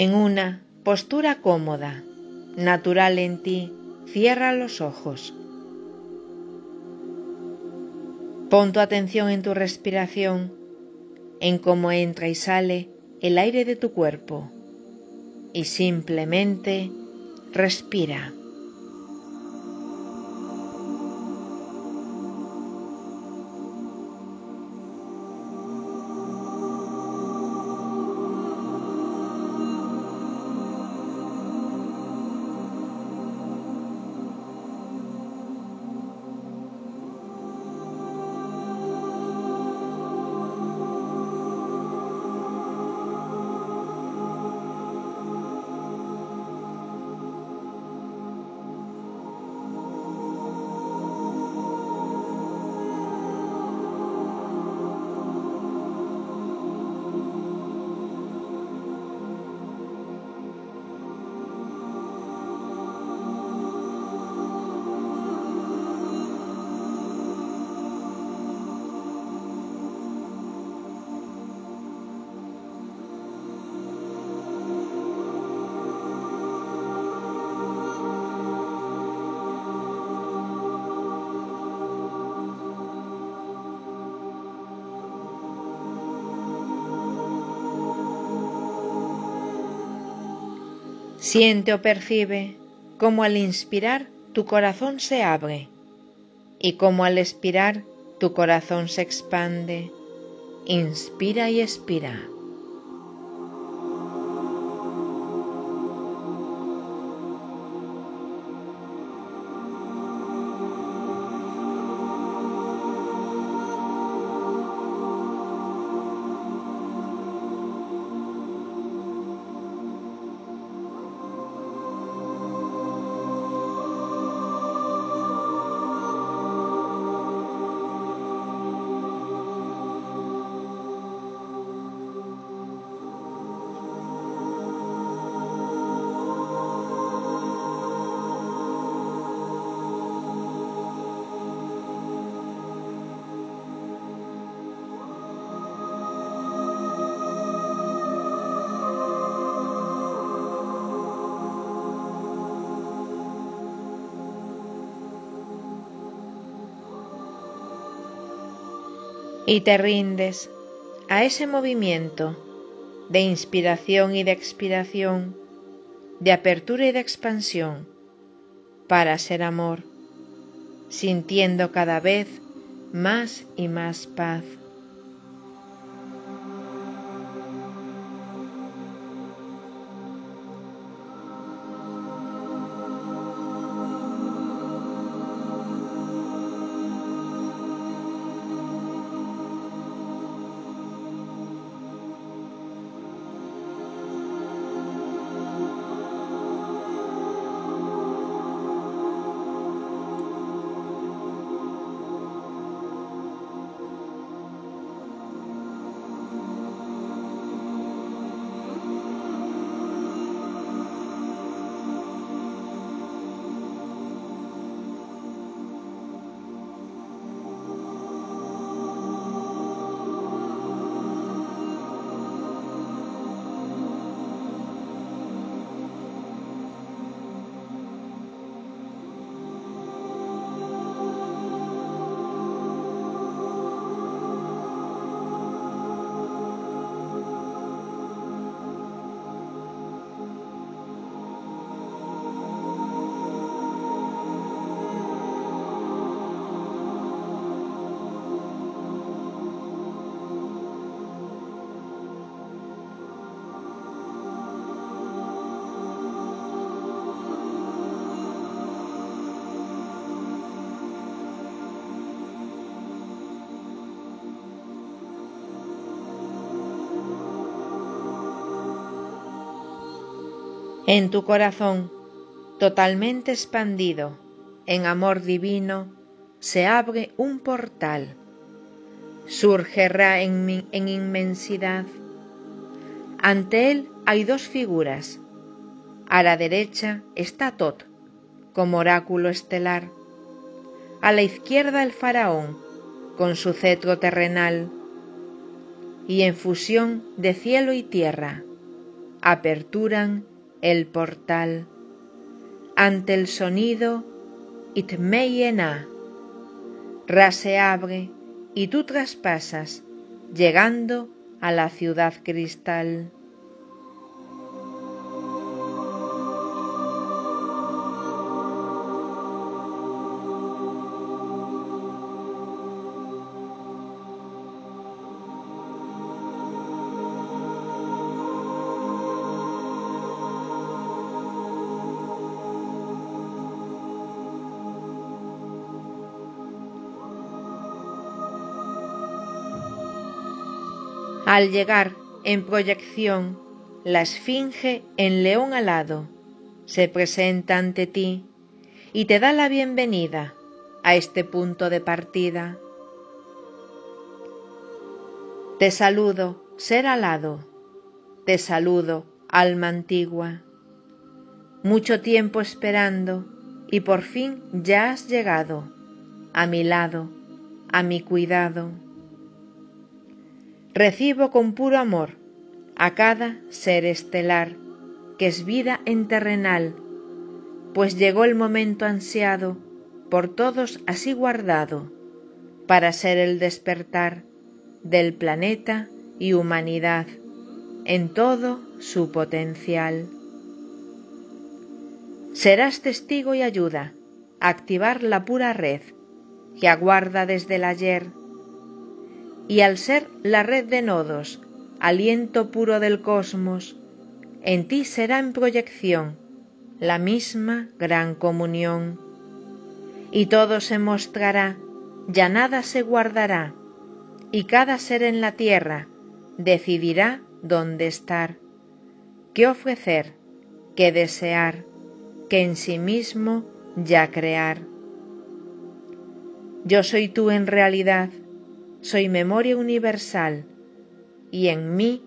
En una postura cómoda, natural en ti, cierra los ojos. Pon tu atención en tu respiración, en cómo entra y sale el aire de tu cuerpo y simplemente respira. Siente o percibe cómo al inspirar tu corazón se abre y cómo al expirar tu corazón se expande. Inspira y expira. Y te rindes a ese movimiento de inspiración y de expiración, de apertura y de expansión, para ser amor, sintiendo cada vez más y más paz. En tu corazón, totalmente expandido en amor divino, se abre un portal. Surge Ra en, en inmensidad. Ante él hay dos figuras. A la derecha está Tot, como oráculo estelar. A la izquierda el faraón, con su cetro terrenal. Y en fusión de cielo y tierra aperturan el portal. Ante el sonido Itmeyena, Ra se abre y tú traspasas, llegando a la ciudad cristal. Al llegar en proyección, la esfinge en león alado se presenta ante ti y te da la bienvenida a este punto de partida. Te saludo, ser alado, te saludo, alma antigua. Mucho tiempo esperando y por fin ya has llegado a mi lado, a mi cuidado Recibo con puro amor a cada ser estelar que es vida en terrenal, pues llegó el momento ansiado, por todos así guardado, para ser el despertar del planeta y humanidad en todo su potencial. Serás testigo y ayuda a activar la pura red que aguarda desde el ayer y al ser la red de nodos, aliento puro del cosmos, en ti será en proyección la misma gran comunión. Y todo se mostrará, ya nada se guardará, y cada ser en la tierra decidirá dónde estar, qué ofrecer, qué desear, qué en sí mismo ya crear. Yo soy tú en realidad, soy memoria universal y en mí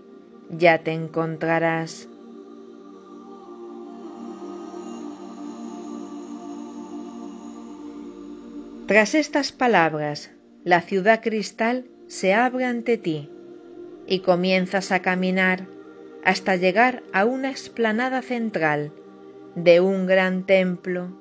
ya te encontrarás. Tras estas palabras, la ciudad cristal se abre ante ti y comienzas a caminar hasta llegar a una explanada central de un gran templo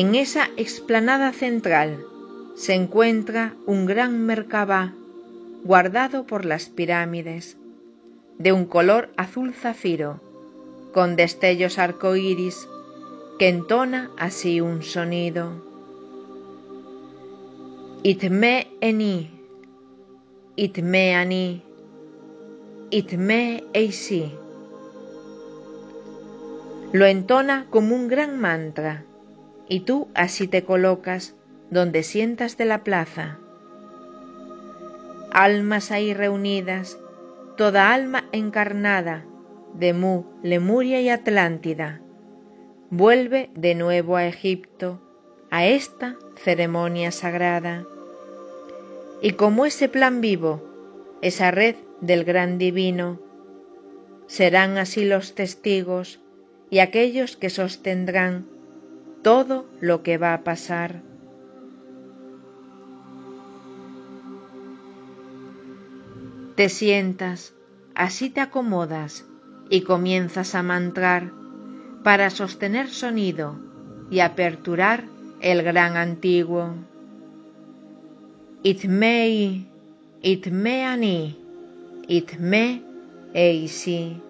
En esa explanada central se encuentra un gran Merkabah guardado por las pirámides, de un color azul zafiro, con destellos arcoíris, que entona así un sonido. Itme eni, itme ani, itme eisi. Lo entona como un gran mantra y tú así te colocas donde sientas de la plaza. Almas ahí reunidas, toda alma encarnada de Mu, Lemuria y Atlántida, vuelve de nuevo a Egipto, a esta ceremonia sagrada. Y como ese plan vivo, esa red del gran divino, serán así los testigos y aquellos que sostendrán todo lo que va a pasar. Te sientas, así te acomodas y comienzas a mantrar para sostener sonido y aperturar el gran antiguo. Itmei, itme ani, itme eisi.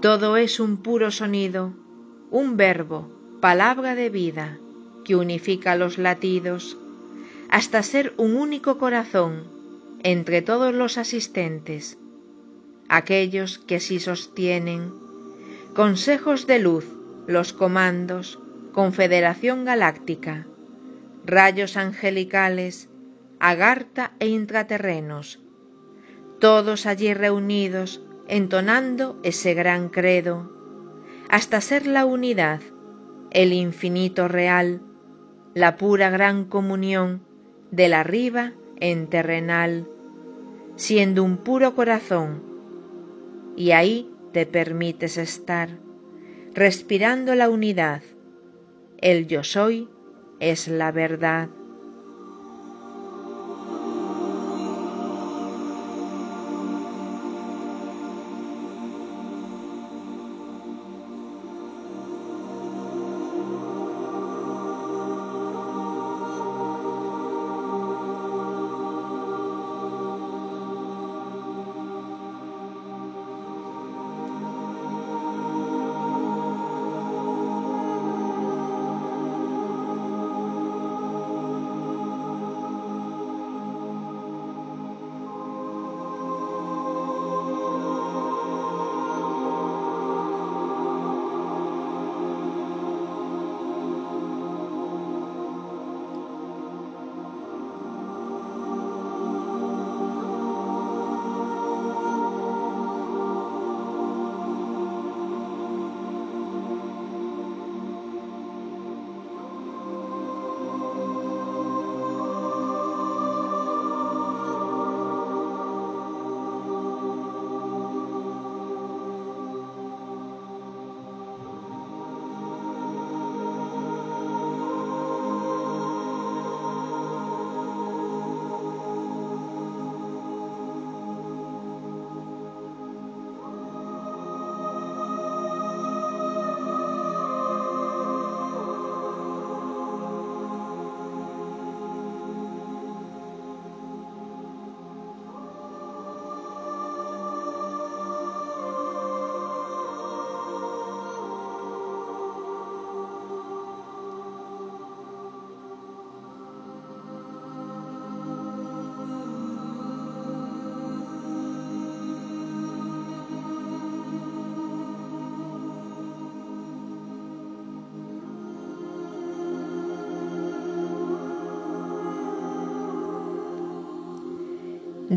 Todo es un puro sonido, un verbo, palabra de vida, que unifica los latidos, hasta ser un único corazón entre todos los asistentes, aquellos que sí sostienen, consejos de luz, los comandos, confederación galáctica, rayos angelicales, agartha e intraterrenos, todos allí reunidos entonando ese gran credo, hasta ser la unidad, el infinito real, la pura gran comunión de la arriba en terrenal, siendo un puro corazón, y ahí te permites estar, respirando la unidad. El yo soy es la verdad.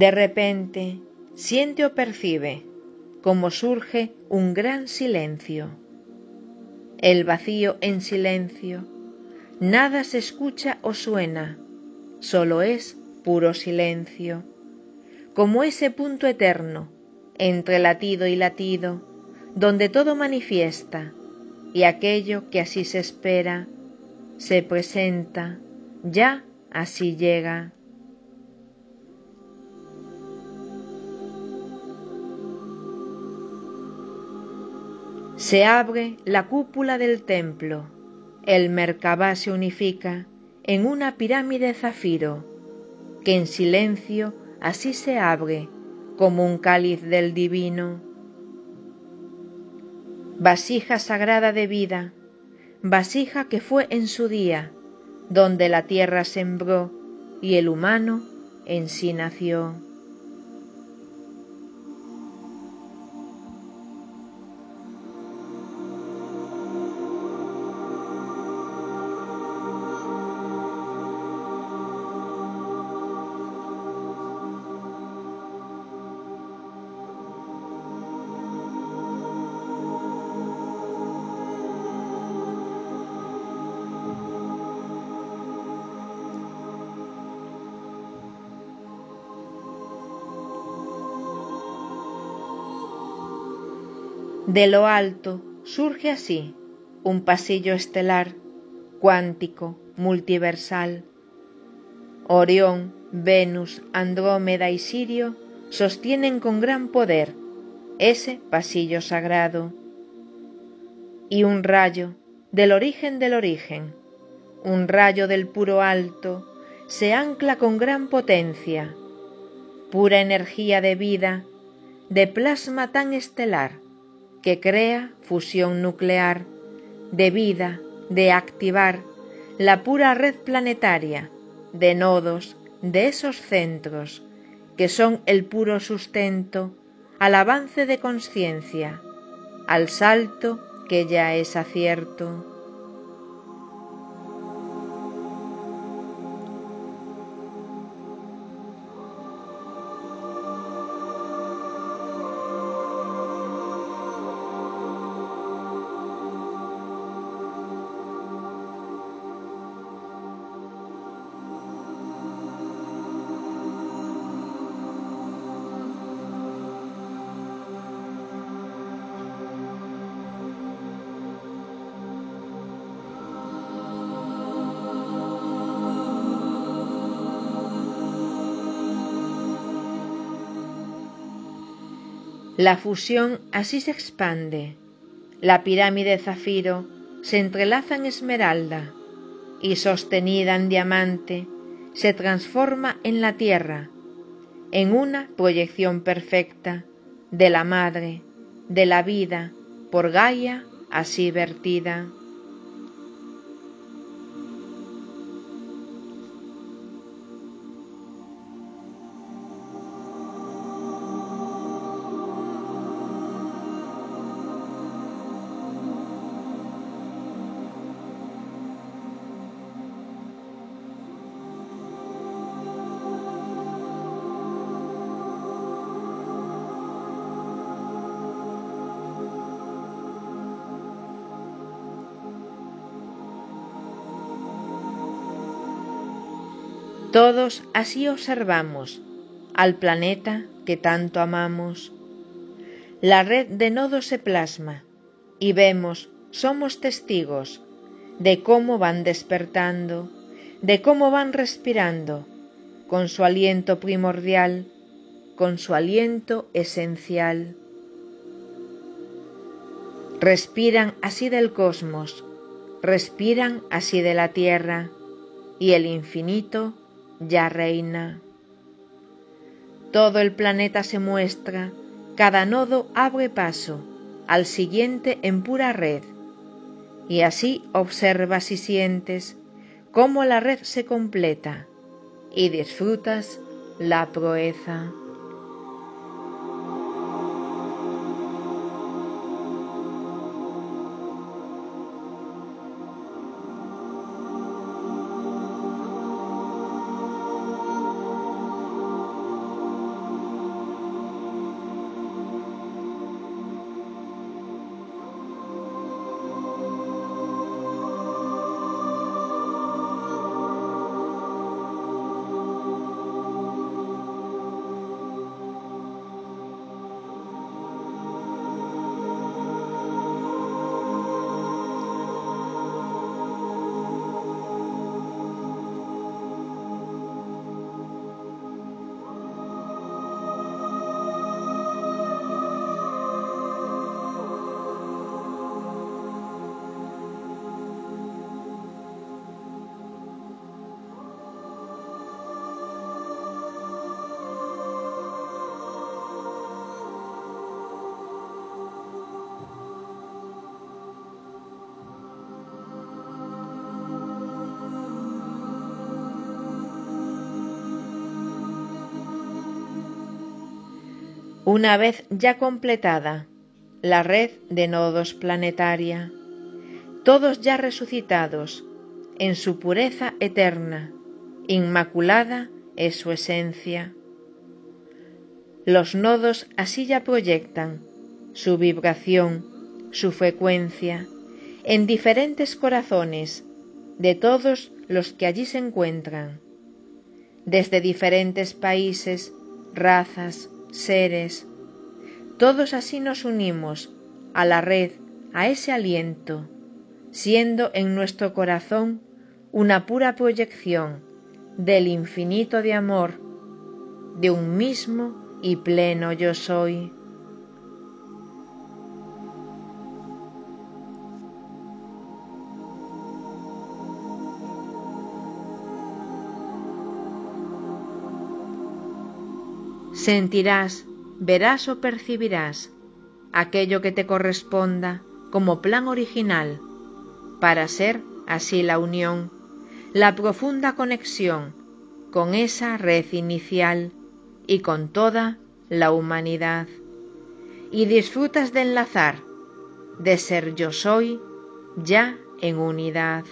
De repente siente o percibe como surge un gran silencio. El vacío en silencio, nada se escucha o suena, solo es puro silencio, como ese punto eterno entre latido y latido, donde todo manifiesta y aquello que así se espera, se presenta, ya así llega. Se abre la cúpula del templo, el Merkabah se unifica en una pirámide zafiro, que en silencio así se abre como un cáliz del divino. Vasija sagrada de vida, vasija que fue en su día, donde la tierra sembró y el humano en sí nació. De lo alto surge así un pasillo estelar, cuántico, multiversal. Orión, Venus, Andrómeda y Sirio sostienen con gran poder ese pasillo sagrado. Y un rayo del origen del origen, un rayo del puro alto, se ancla con gran potencia, pura energía de vida, de plasma tan estelar, que crea fusión nuclear, de vida, de activar la pura red planetaria, de nodos, de esos centros, que son el puro sustento al avance de conciencia, al salto que ya es acierto. La fusión así se expande. La pirámide zafiro se entrelaza en esmeralda y sostenida en diamante se transforma en la tierra, en una proyección perfecta de la madre, de la vida, por Gaia así vertida. Todos así observamos al planeta que tanto amamos. La red de nodos se plasma y vemos, somos testigos de cómo van despertando, de cómo van respirando, con su aliento primordial, con su aliento esencial. Respiran así del cosmos, respiran así de la tierra, y el infinito ya reina. Todo el planeta se muestra, cada nodo abre paso al siguiente en pura red, y así observas y sientes cómo la red se completa y disfrutas la proeza. Una vez ya completada la red de nodos planetaria, todos ya resucitados en su pureza eterna, inmaculada es su esencia. Los nodos así ya proyectan su vibración, su frecuencia, en diferentes corazones de todos los que allí se encuentran, desde diferentes países, razas, seres, todos así nos unimos a la red, a ese aliento, siendo en nuestro corazón una pura proyección del infinito de amor, de un mismo y pleno yo soy. Sentirás, verás o percibirás aquello que te corresponda como plan original para ser así la unión, la profunda conexión con esa red inicial y con toda la humanidad. Y disfrutas de enlazar, de ser yo soy ya en unidad.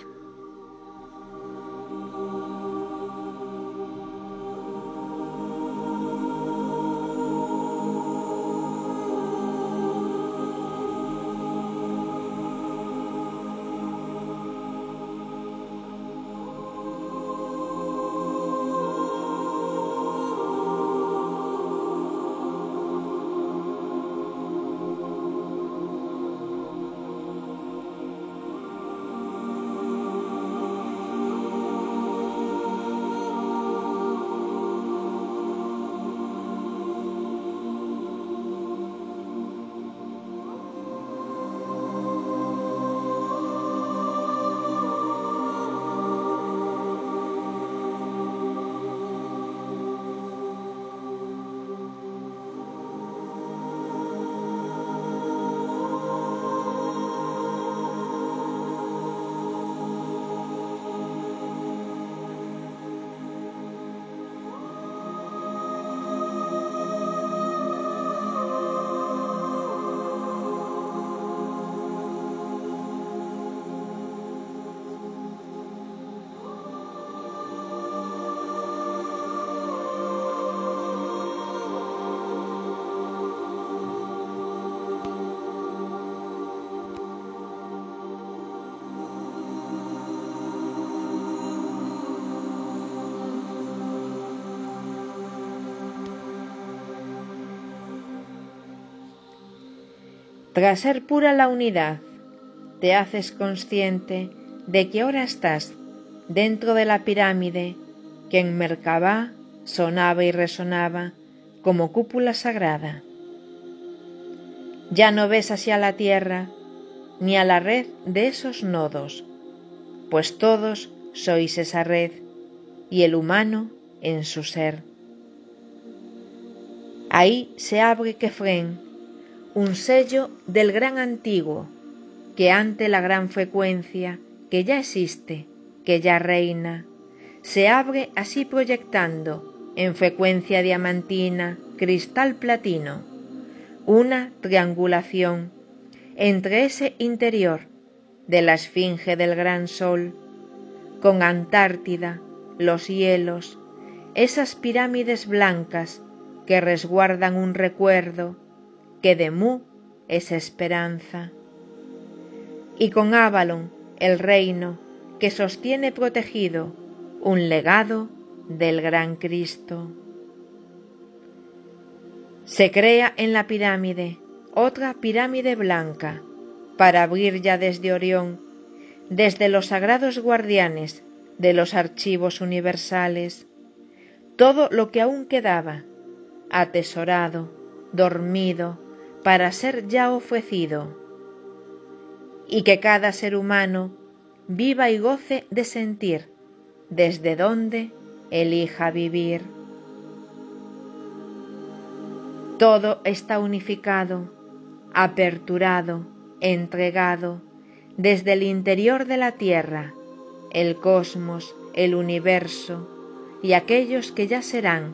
Tras ser pura la unidad, te haces consciente de que ahora estás dentro de la pirámide que en Merkabah sonaba y resonaba como cúpula sagrada. Ya no ves hacia la tierra ni a la red de esos nodos, pues todos sois esa red y el humano en su ser. Ahí se abre Kefren, un sello del gran antiguo, que ante la gran frecuencia que ya existe, que ya reina, se abre así proyectando en frecuencia diamantina, cristal platino, una triangulación entre ese interior de la esfinge del gran sol, con Antártida, los hielos, esas pirámides blancas que resguardan un recuerdo que de Mu es esperanza, y con Avalon, el reino que sostiene protegido un legado del gran Cristo. Se crea en la pirámide otra pirámide blanca para abrir ya desde Orión, desde los sagrados guardianes de los archivos universales, todo lo que aún quedaba, atesorado, dormido, para ser ya ofrecido, y que cada ser humano viva y goce de sentir desde donde elija vivir. Todo está unificado, aperturado, entregado, desde el interior de la Tierra, el cosmos, el universo y aquellos que ya serán,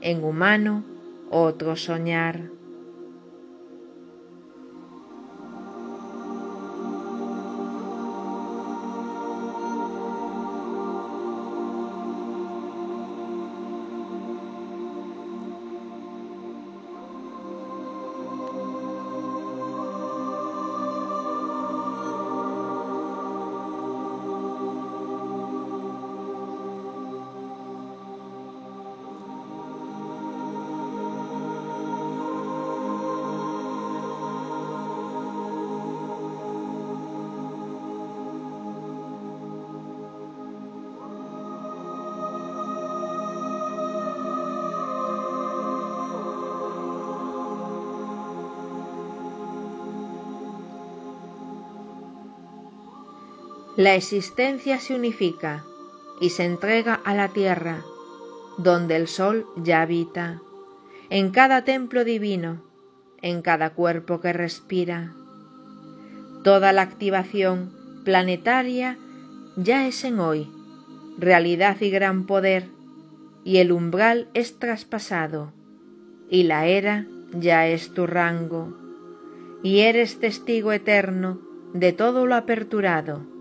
en humano, otro soñar. La existencia se unifica y se entrega a la tierra, donde el sol ya habita, en cada templo divino, en cada cuerpo que respira. Toda la activación planetaria ya es en hoy, realidad y gran poder, y el umbral es traspasado, y la era ya es tu rango, y eres testigo eterno de todo lo aperturado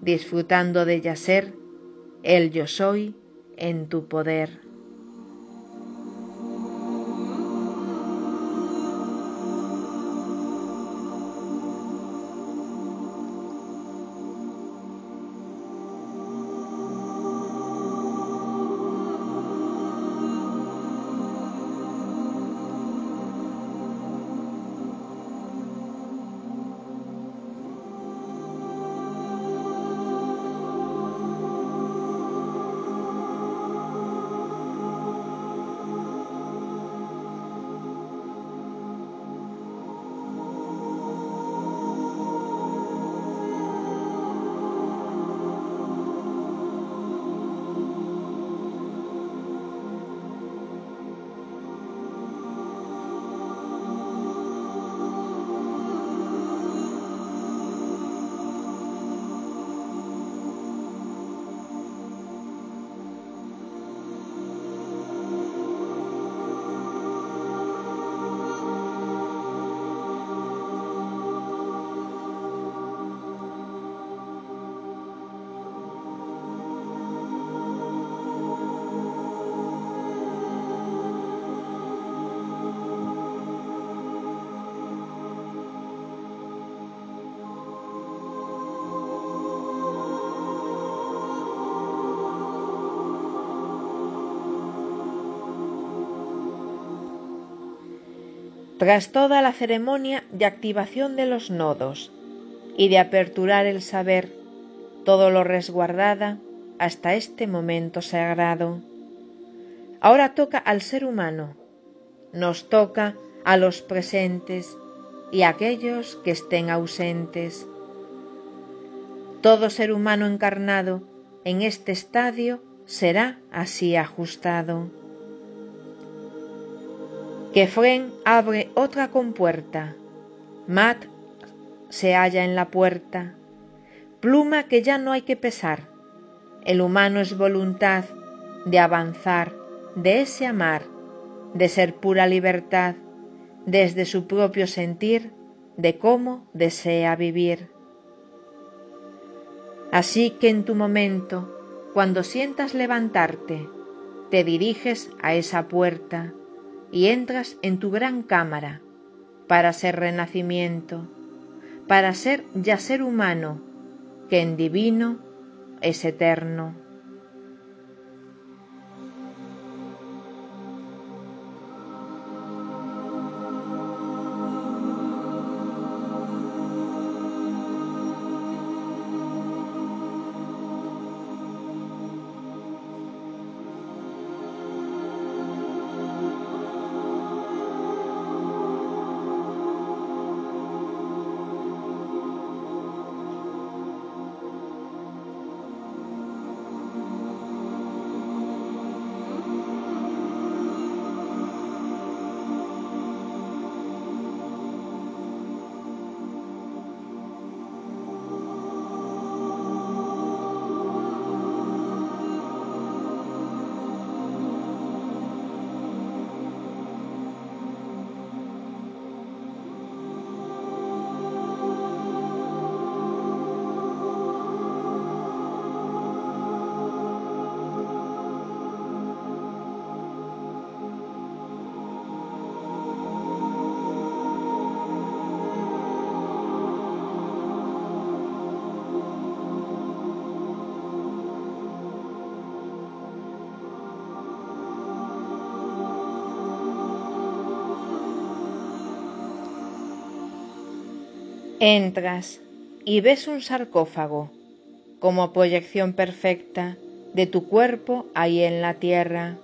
disfrutando de yacer el yo soy en tu poder. Tras toda la ceremonia de activación de los nodos y de aperturar el saber, todo lo resguardada hasta este momento sagrado. Ahora toca al ser humano, nos toca a los presentes y a aquellos que estén ausentes. Todo ser humano encarnado en este estadio será así ajustado. Que Fren abre otra compuerta. Matt se halla en la puerta. Pluma que ya no hay que pesar. El humano es voluntad de avanzar, de ese amar, de ser pura libertad, desde su propio sentir de cómo desea vivir. Así que en tu momento, cuando sientas levantarte, te diriges a esa puerta y entras en tu gran cámara para ser renacimiento, para ser ya ser humano, que en divino es eterno. Entras y ves un sarcófago como proyección perfecta de tu cuerpo ahí en la tierra.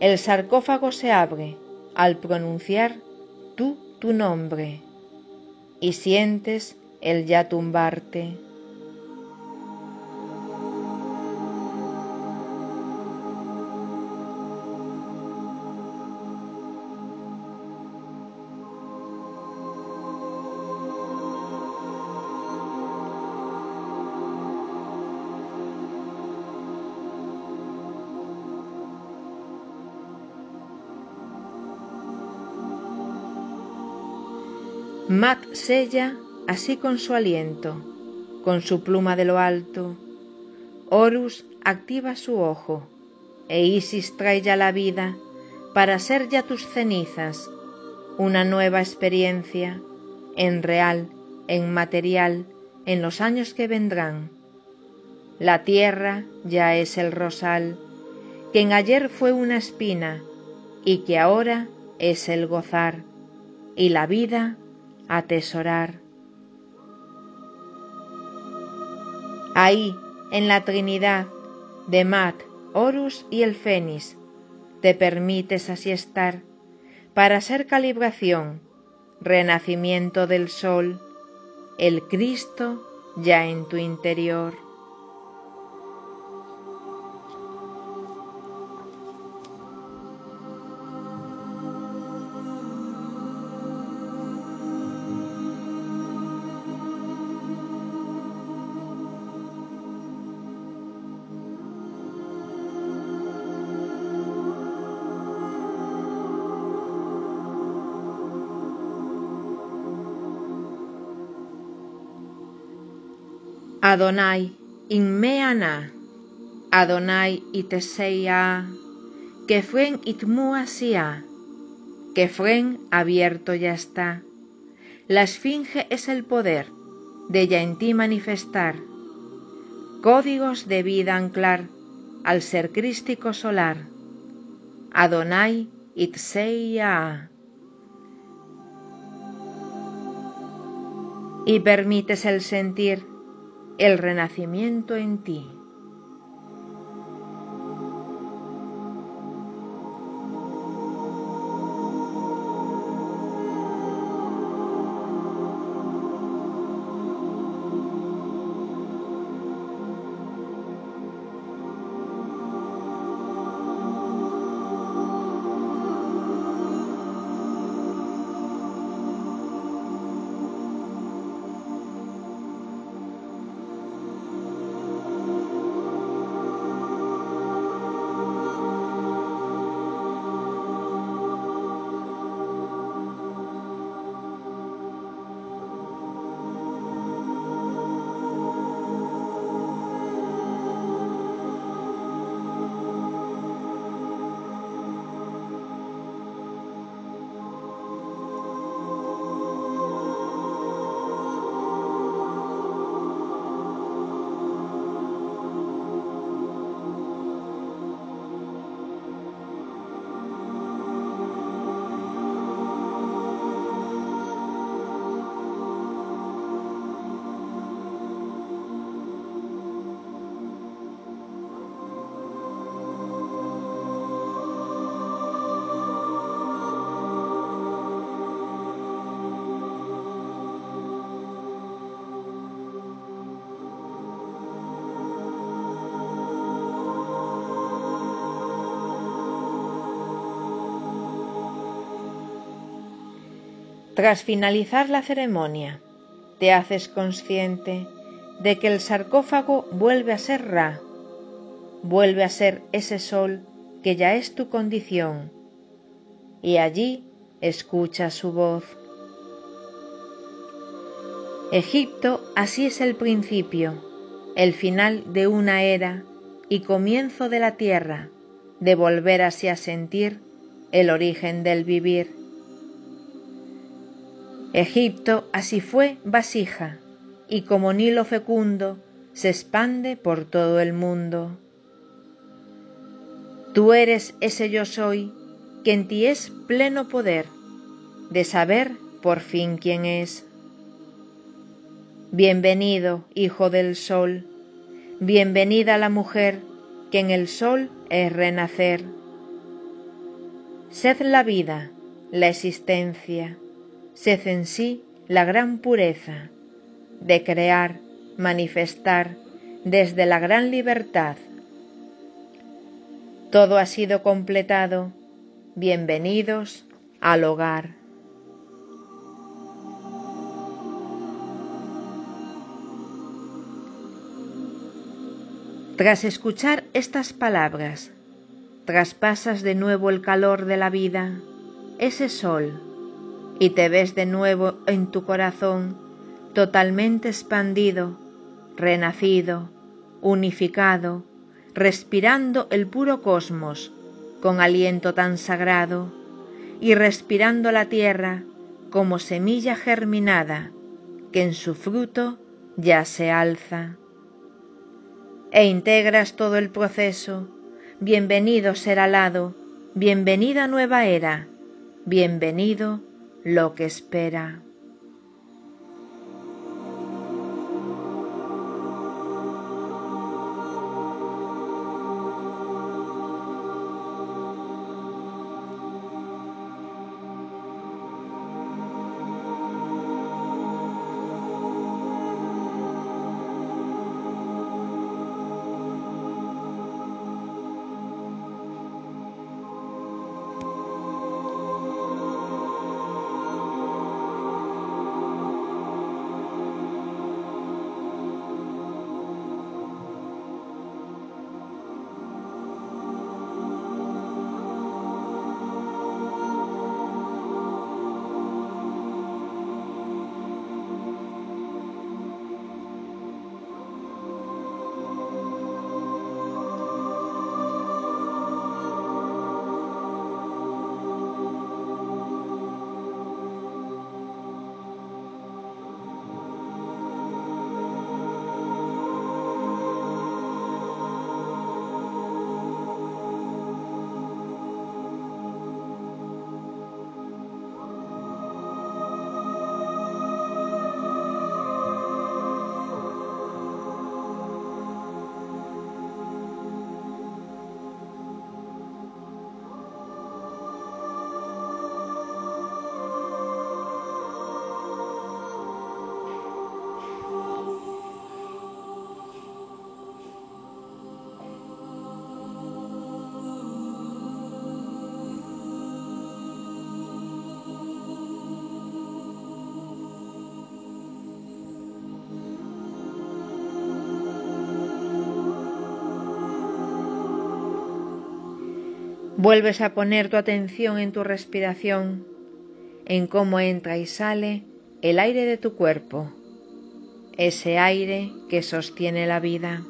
El sarcófago se abre al pronunciar tú tu nombre y sientes el ya tumbarte. Mat sella así con su aliento, con su pluma de lo alto. Horus activa su ojo, e Isis trae ya la vida para ser ya tus cenizas, una nueva experiencia, en real, en material, en los años que vendrán. La tierra ya es el rosal, que en ayer fue una espina, y que ahora es el gozar, y la vida atesorar. Ahí, en la Trinidad de Mat, Horus y el Fénix, te permites así estar para ser calibración, renacimiento del sol, el Cristo ya en tu interior. Adonai, Inmeana, Adonai Iteseia, Kefren Itmuasia, Kefren abierto ya está. La esfinge es el poder, de ella en ti manifestar, códigos de vida anclar al ser crístico solar. Adonai Itseia. Y permites el sentir el renacimiento en ti. Tras finalizar la ceremonia, te haces consciente de que el sarcófago vuelve a ser Ra, vuelve a ser ese sol que ya es tu condición, y allí escuchas su voz. Egipto así es el principio, el final de una era y comienzo de la tierra, de volver así a sentir el origen del vivir. Egipto así fue vasija, y como Nilo fecundo se expande por todo el mundo. Tú eres ese yo soy, que en ti es pleno poder de saber por fin quién es. Bienvenido, hijo del sol, bienvenida la mujer que en el sol es renacer. Sed la vida, la existencia, sed en sí la gran pureza de crear, manifestar desde la gran libertad. Todo ha sido completado. Bienvenidos al hogar. Tras escuchar estas palabras, traspasas de nuevo el calor de la vida, ese sol y te ves de nuevo en tu corazón totalmente expandido, renacido, unificado, respirando el puro cosmos con aliento tan sagrado y respirando la tierra como semilla germinada que en su fruto ya se alza. E integras todo el proceso. Bienvenido ser alado, bienvenida nueva era, bienvenido lo que espera. Vuelves a poner tu atención en tu respiración, en cómo entra y sale el aire de tu cuerpo, ese aire que sostiene la vida.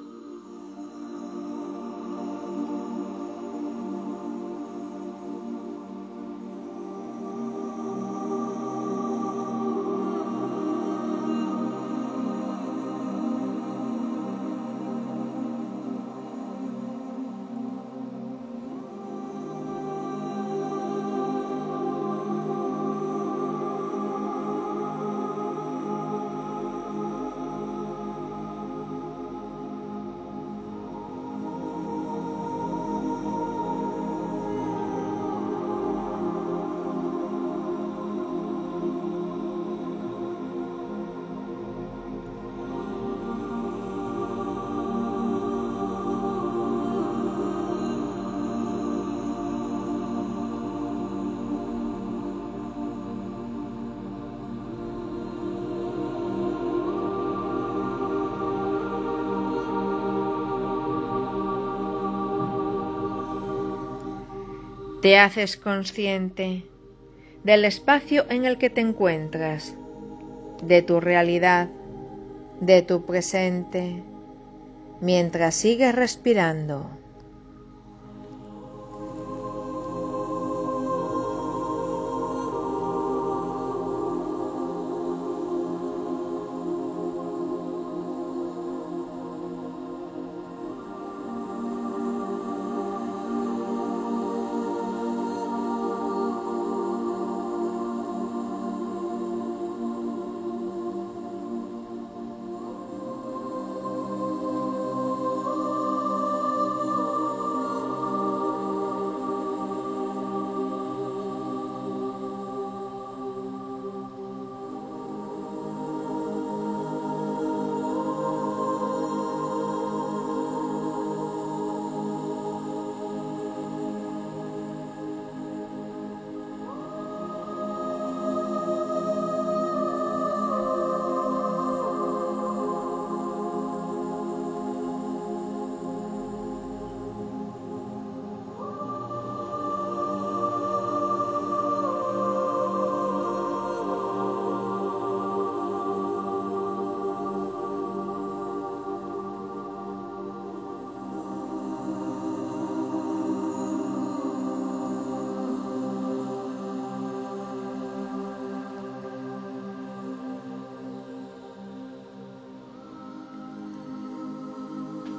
Te haces consciente del espacio en el que te encuentras, de tu realidad, de tu presente, mientras sigues respirando.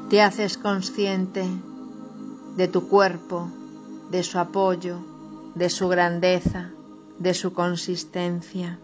Te haces consciente de tu cuerpo, de su apoyo, de su grandeza, de su consistencia.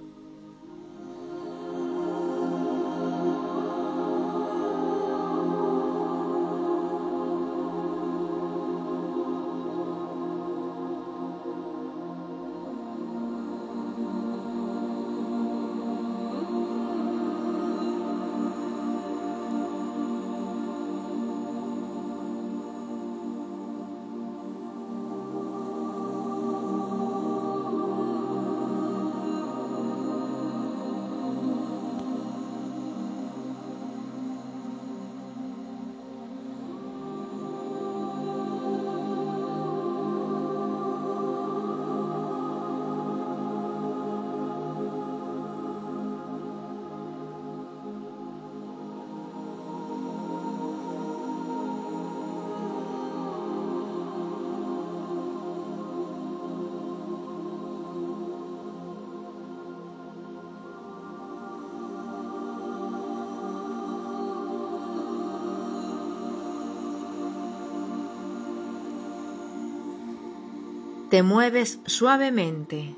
Te mueves suavemente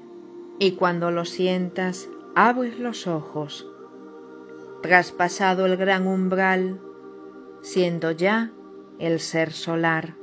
y cuando lo sientas abres los ojos, traspasado el gran umbral, siendo ya el ser solar.